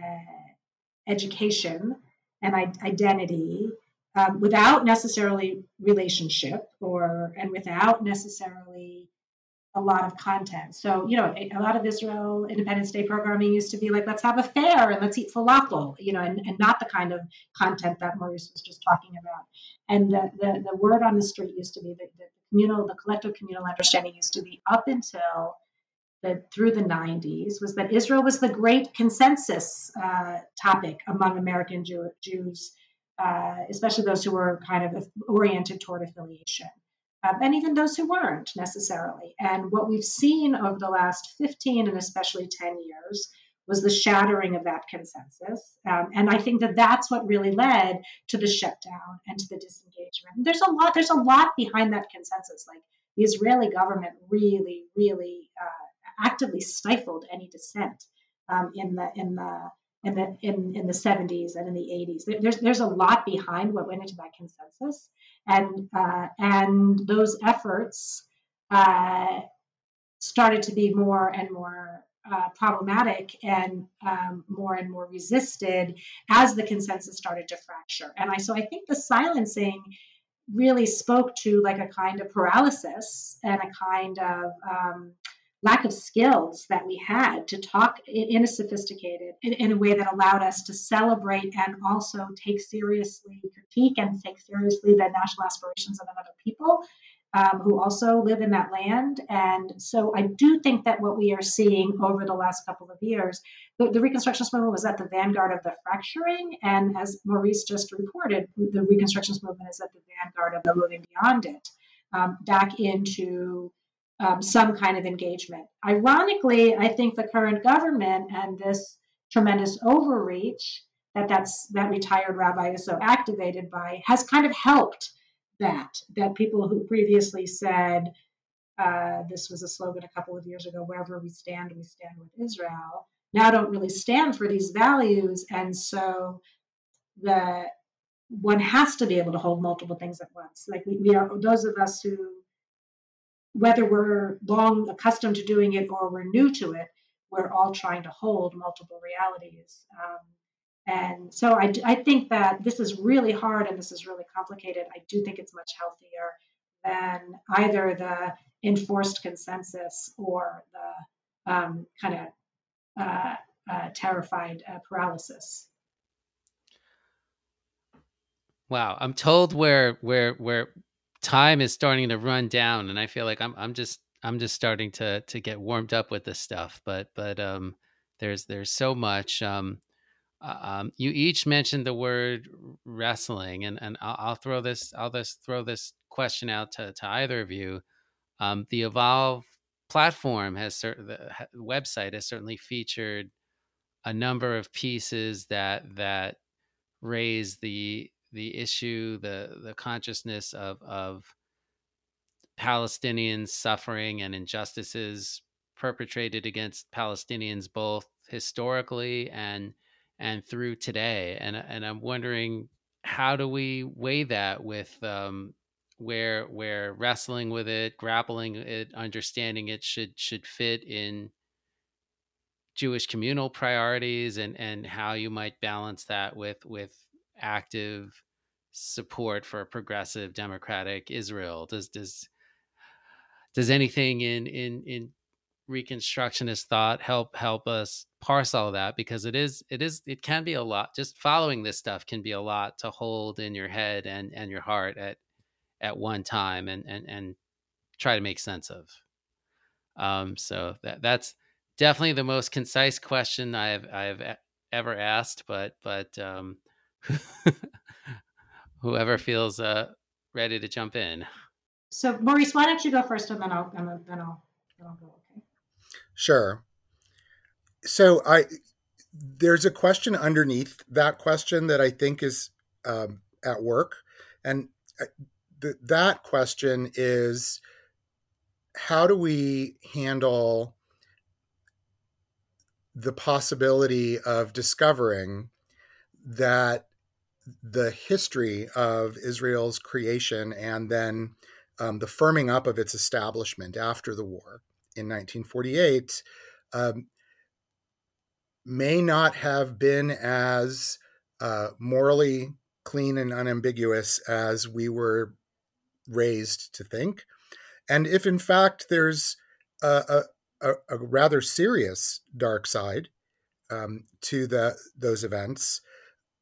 education and identity um, without necessarily relationship or and without necessarily a lot of content. So, you know, a, lot of Israel Independence Day programming used to be like, let's have a fair and let's eat falafel, you know, and, and not the kind of content that Maurice was just talking about. And the, the, the word on the street used to be that the communal, the collective communal understanding used to be up until the, through the 90s was that Israel was the great consensus uh, topic among American Jew, Jews, uh, especially those who were kind of oriented toward affiliation um, and even those who weren't necessarily. And what we've seen over the last 15 and especially 10 years was the shattering of that consensus. Um, and I think that that's what really led to the shutdown and to the disengagement. There's a lot. There's a lot behind that consensus. Like the Israeli government really, really uh, actively stifled any dissent um, in the in the in the in, in the 70s and in the 80s. There's there's a lot behind what went into that consensus and uh, and those efforts uh, started to be more and more uh, problematic and um, more and more resisted as the consensus started to fracture. And I so I think the silencing really spoke to like a kind of paralysis and a kind of um, lack of skills that we had to talk in a sophisticated in, in, a way that allowed us to celebrate and also take seriously critique and take seriously the national aspirations of another people um, who also live in that land. And so I do think that what we are seeing over the last couple of years, the, the Reconstructionist movement was at the vanguard of the fracturing. And as Maurice just reported, the Reconstructionist movement is at the vanguard of the moving beyond it, um, back into um, some kind of engagement. Ironically, I think the current government and this tremendous overreach that that's that retired rabbi is so activated by has kind of helped that that people who previously said uh, this was a slogan a couple of years ago wherever we stand we stand with israel now don't really stand for these values. And so the one has to be able to hold multiple things at once. Like we, we are those of us who whether we're long accustomed to doing it or we're new to it we're all trying to hold multiple realities um, and so I, I think that this is really hard and this is really complicated. I do think it's much healthier than either the enforced consensus or the um, kind of uh, uh, terrified uh, paralysis. Wow, I'm told where where where time is starting to run down, and I feel like I'm I'm just I'm just starting to to get warmed up with this stuff. But but um, there's there's so much. Um, um, you each mentioned the word wrestling, and and I'll, I'll, throw this I'll just throw this question out to, to either of you. Um, the Evolve platform has certain the website has certainly featured a number of pieces that that raise the the issue, the the consciousness of of Palestinians suffering and injustices perpetrated against Palestinians both historically and and through today. And and I'm wondering how do we weigh that with um, where where wrestling with it, grappling it, understanding it should should fit in Jewish communal priorities and and how you might balance that with with active support for a progressive democratic Israel. Does does does anything in in in reconstructionist thought help help us parse all that because it is it is it can be a lot just following this stuff can be a lot to hold in your head and and your heart at at one time and and and try to make sense of. Um so that that's definitely the most concise question i've i've ever asked but but um whoever feels uh ready to jump in. So maurice why don't you go first and then i'll and then i'll, then I'll go okay? Sure. So I there's a question underneath that question that I think is um, at work, and uh, th- that question is how do we handle the possibility of discovering that the history of Israel's creation and then um, the firming up of its establishment after the war in 1948 um, may not have been as uh, morally clean and unambiguous as we were raised to think. And if in fact there's a, a, a rather serious dark side um, to the, those events,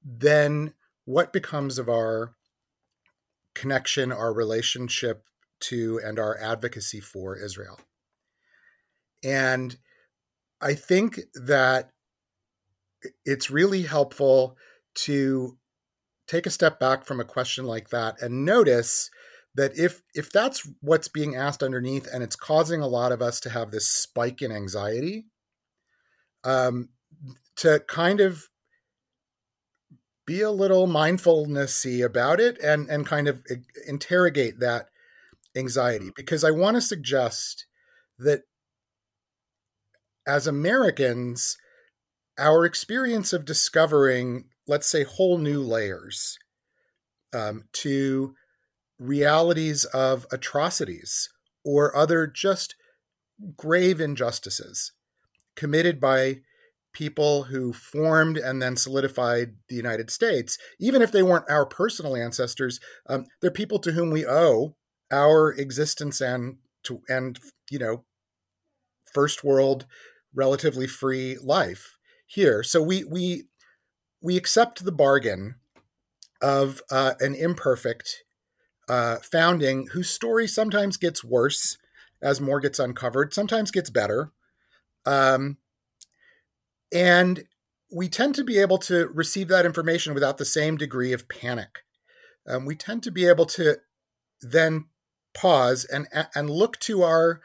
then what becomes of our connection, our relationship to, and our advocacy for Israel? And I think that it's really helpful to take a step back from a question like that and notice that if if that's what's being asked underneath and it's causing a lot of us to have this spike in anxiety um, to kind of be a little mindfulnessy about it and and kind of interrogate that anxiety. Because i want to suggest that as Americans, our experience of discovering, let's say, whole new layers um, to realities of atrocities or other just grave injustices committed by people who formed and then solidified the United States, even if they weren't our personal ancestors, um, they're people to whom we owe our existence and to and you know first world relatively free life here. So we we we accept the bargain of uh, an imperfect uh, founding whose story sometimes gets worse as more gets uncovered, sometimes gets better. Um, and we tend to be able to receive that information without the same degree of panic. Um, we tend to be able to then pause and and look to our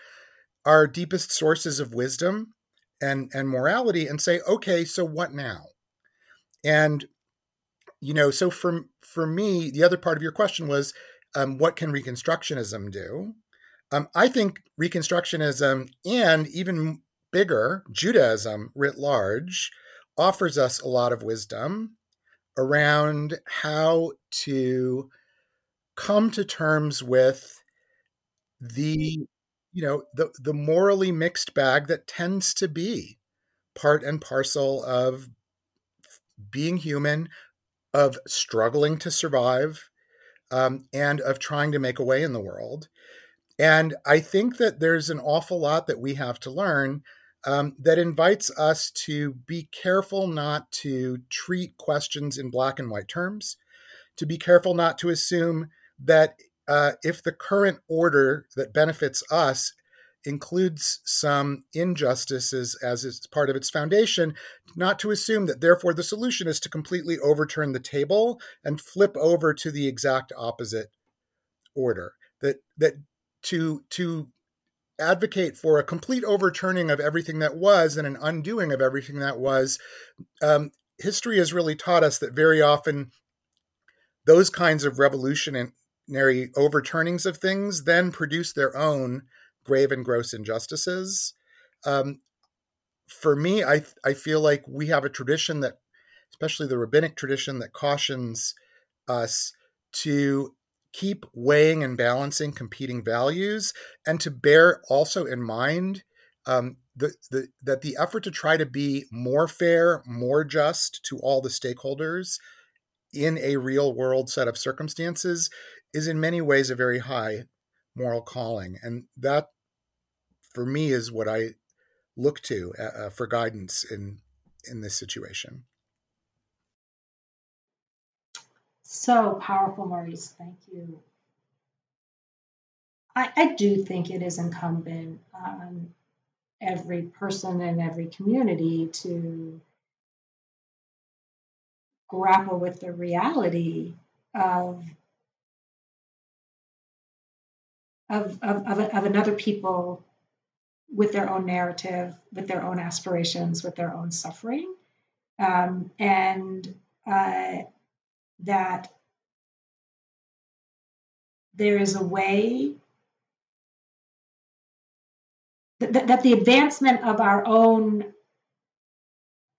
our deepest sources of wisdom and and morality and say, okay, so what now? And you know, so for for me, the other part of your question was, um, what can Reconstructionism do? Um, I think Reconstructionism and even bigger, Judaism writ large, offers us a lot of wisdom around how to come to terms with the you know the the morally mixed bag that tends to be part and parcel of being human of struggling to survive um, and of trying to make a way in the world. And I think that there's an awful lot that we have to learn um, that invites us to be careful not to treat questions in black and white terms, to be careful not to assume that uh, if the current order that benefits us includes some injustices as is part of its foundation, not to assume that therefore the solution is to completely overturn the table and flip over to the exact opposite order. That that to to advocate for a complete overturning of everything that was and an undoing of everything that was. Um, history has really taught us that very often those kinds of revolutionary overturnings of things then produce their own grave and gross injustices. Um, for me, I I feel like we have a tradition that, especially the rabbinic tradition, that cautions us to keep weighing and balancing competing values and to bear also in mind um, the, the, that the effort to try to be more fair, more just to all the stakeholders in a real world set of circumstances is in many ways a very high moral calling. And that, for me, is what I look to uh, uh for guidance in in this situation. So powerful, Maurice. Thank you. I, I do think it is incumbent on every person in every community to grapple with the reality of of, of, of, of, another people with their own narrative, with their own aspirations, with their own suffering. Um, and uh, that there is a way that, that the advancement of our own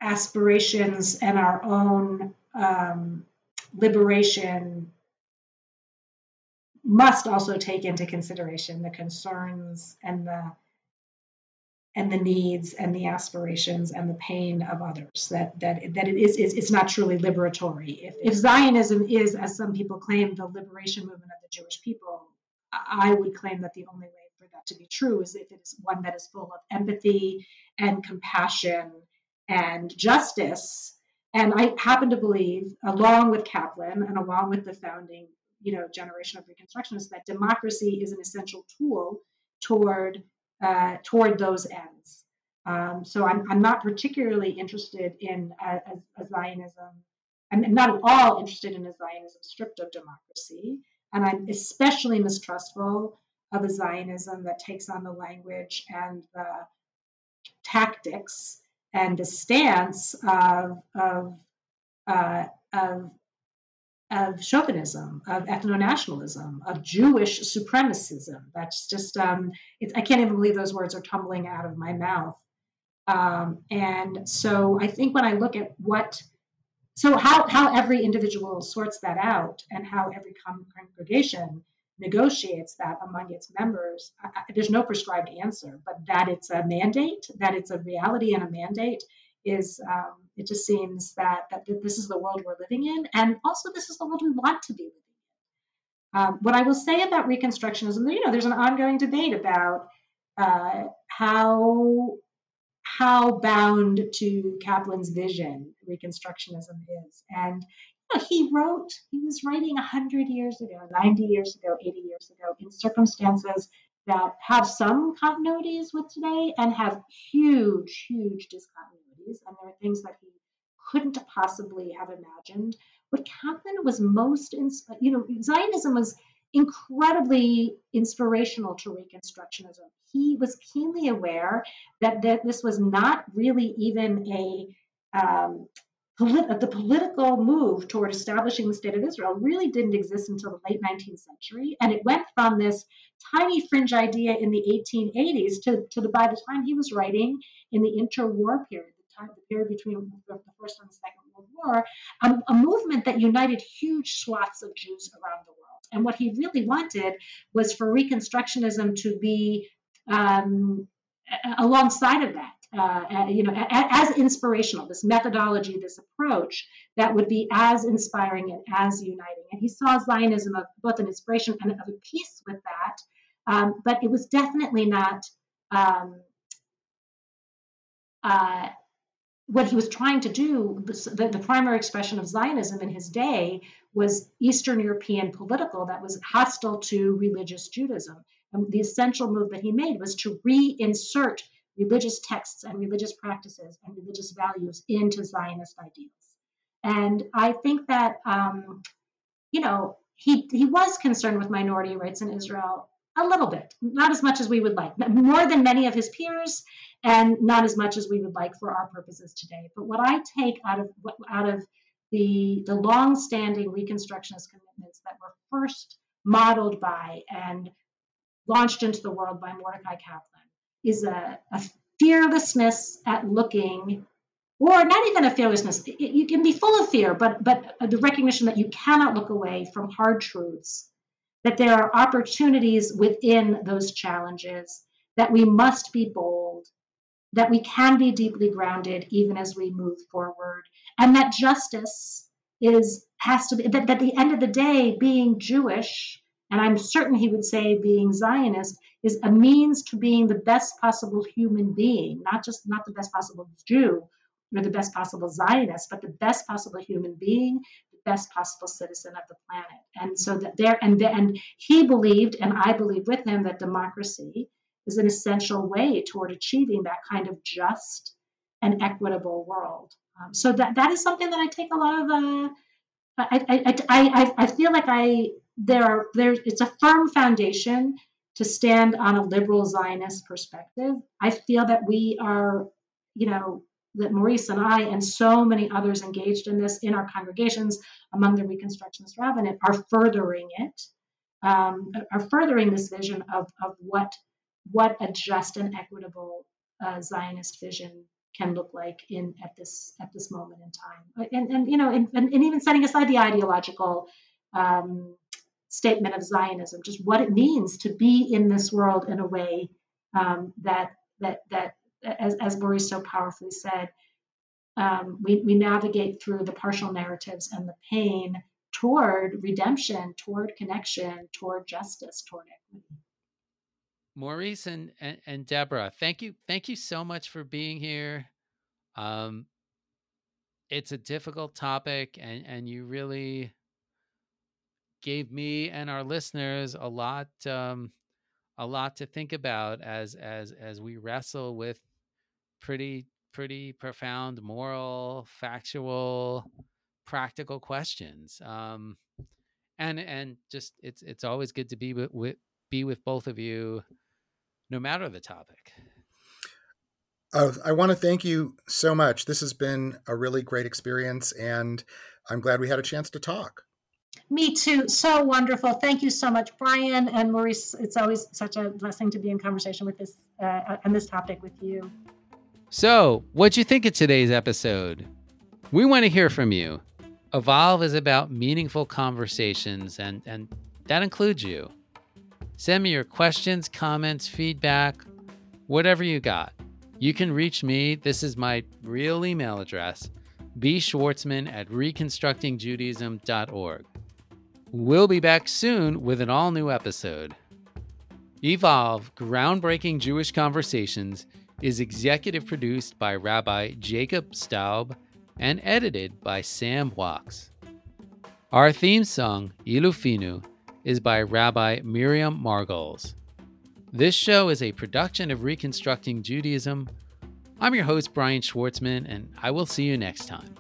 aspirations and our own um, liberation must also take into consideration the concerns and the and the needs and the aspirations and the pain of others that that that it is, is it's not truly liberatory. If, if zionism is as some people claim the liberation movement of the jewish people i would claim that the only way for that to be true is if it is one that is full of empathy and compassion and justice. And i happen to believe along with kaplan and along with the founding you know generation of reconstructionists that democracy is an essential tool toward uh, toward those ends. Um, so I'm, I'm not particularly interested in a, a, a Zionism. I'm not at all interested in a Zionism stripped of democracy, and I'm especially mistrustful of a Zionism that takes on the language and the tactics and the stance of of uh, of of chauvinism, of ethno-nationalism, of Jewish supremacism. That's just, um, I can't even believe those words are tumbling out of my mouth. Um, and so I think when I look at what, so how, how every individual sorts that out and how every congregation negotiates that among its members, I, I, there's no prescribed answer, but that it's a mandate, that it's a reality and a mandate is um, it just seems that, that this is the world we're living in, and also this is the world we want to be living in. Um, what I will say about Reconstructionism, you know, there's an ongoing debate about uh, how how bound to Kaplan's vision Reconstructionism is, and you know, he wrote, he was writing 100 years ago, 90 years ago, 80 years ago in circumstances that have some continuities with today and have huge, huge discontinuities. And there are things that he couldn't possibly have imagined. What Kaplan was most, you know, Zionism was incredibly inspirational to Reconstructionism. He was keenly aware that, that this was not really even a um, polit- the political move toward establishing the state of Israel really didn't exist until the late 19th century, and it went from this tiny fringe idea in the 1880s to, to the, by the time he was writing in the interwar period, time the period between the First and the Second World War, um, a movement that united huge swaths of Jews around the world. And what he really wanted was for Reconstructionism to be um, alongside of that. Uh, you know, as inspirational, this methodology, this approach that would be as inspiring and as uniting. And he saw Zionism of both an inspiration and of a piece with that, um, but it was definitely not um, uh, what he was trying to do, the, the, primary expression of Zionism in his day was Eastern European political that was hostile to religious Judaism. And the essential move that he made was to reinsert religious texts and religious practices and religious values into Zionist ideals. And I think that, um, you know, he, he was concerned with minority rights in Israel a little bit, not as much as we would like, more than many of his peers, and not as much as we would like for our purposes today. But what I take out of out of the the long-standing Reconstructionist commitments that were first modeled by and launched into the world by Mordecai Kaplan is a, a fearlessness at looking or not even a fearlessness you can be full of fear but but the recognition that you cannot look away from hard truths that there are opportunities within those challenges that we must be bold that we can be deeply grounded even as we move forward and that justice is has to be that at the end of the day being jewish and i'm certain he would say being zionist is a means to being the best possible human being not just not the best possible jew or the best possible zionist but the best possible human being best possible citizen of the planet and so that there and and he believed and i believe with him that democracy is an essential way toward achieving that kind of just and equitable world um, so that that is something that i take a lot of uh, I, I, I, I feel like I there are there it's a firm foundation to stand on a liberal Zionist perspective. I feel that we are, you know, that Maurice and I and so many others engaged in this in our congregations among the Reconstructionist rabbinate are furthering it, um, are furthering this vision of, of what what a just and equitable uh, Zionist vision can look like in at this at this moment in time, and and you know, and, and even setting aside the ideological um, statement of Zionism, just what it means to be in this world in a way um, that that that as, as Maurice so powerfully said, um, we, we navigate through the partial narratives and the pain toward redemption, toward connection, toward justice, toward equity. Maurice and, and, and Deborah, thank you, thank you so much for being here. Um, it's a difficult topic, and and you really gave me and our listeners a lot um, a lot to think about as as as we wrestle with pretty pretty profound moral factual practical questions um, and and just it's it's always good to be with, with be with both of you no matter the topic uh, I want to thank you so much. This has been a really great experience, and I'm glad we had a chance to talk. Me too. So wonderful. Thank you so much, Bryan and Maurice. It's always such a blessing to be in conversation with this uh, on this topic with you. So, what'd you think of today's episode? We want to hear from you. Evolve is about meaningful conversations, and, and that includes you. Send me your questions, comments, feedback, whatever you got. You can reach me. This is my real email address, bschwartzman at reconstructingjudaism.org. We'll be back soon with an all new episode. Evolve Groundbreaking Jewish Conversations is executive produced by Rabbi Jacob Staub and edited by Sam Wachs. Our theme song, Ilu Finu, is by Rabbi Miriam Margles. This show is a production of Reconstructing Judaism. I'm your host, Bryan Schwartzman, and I will see you next time.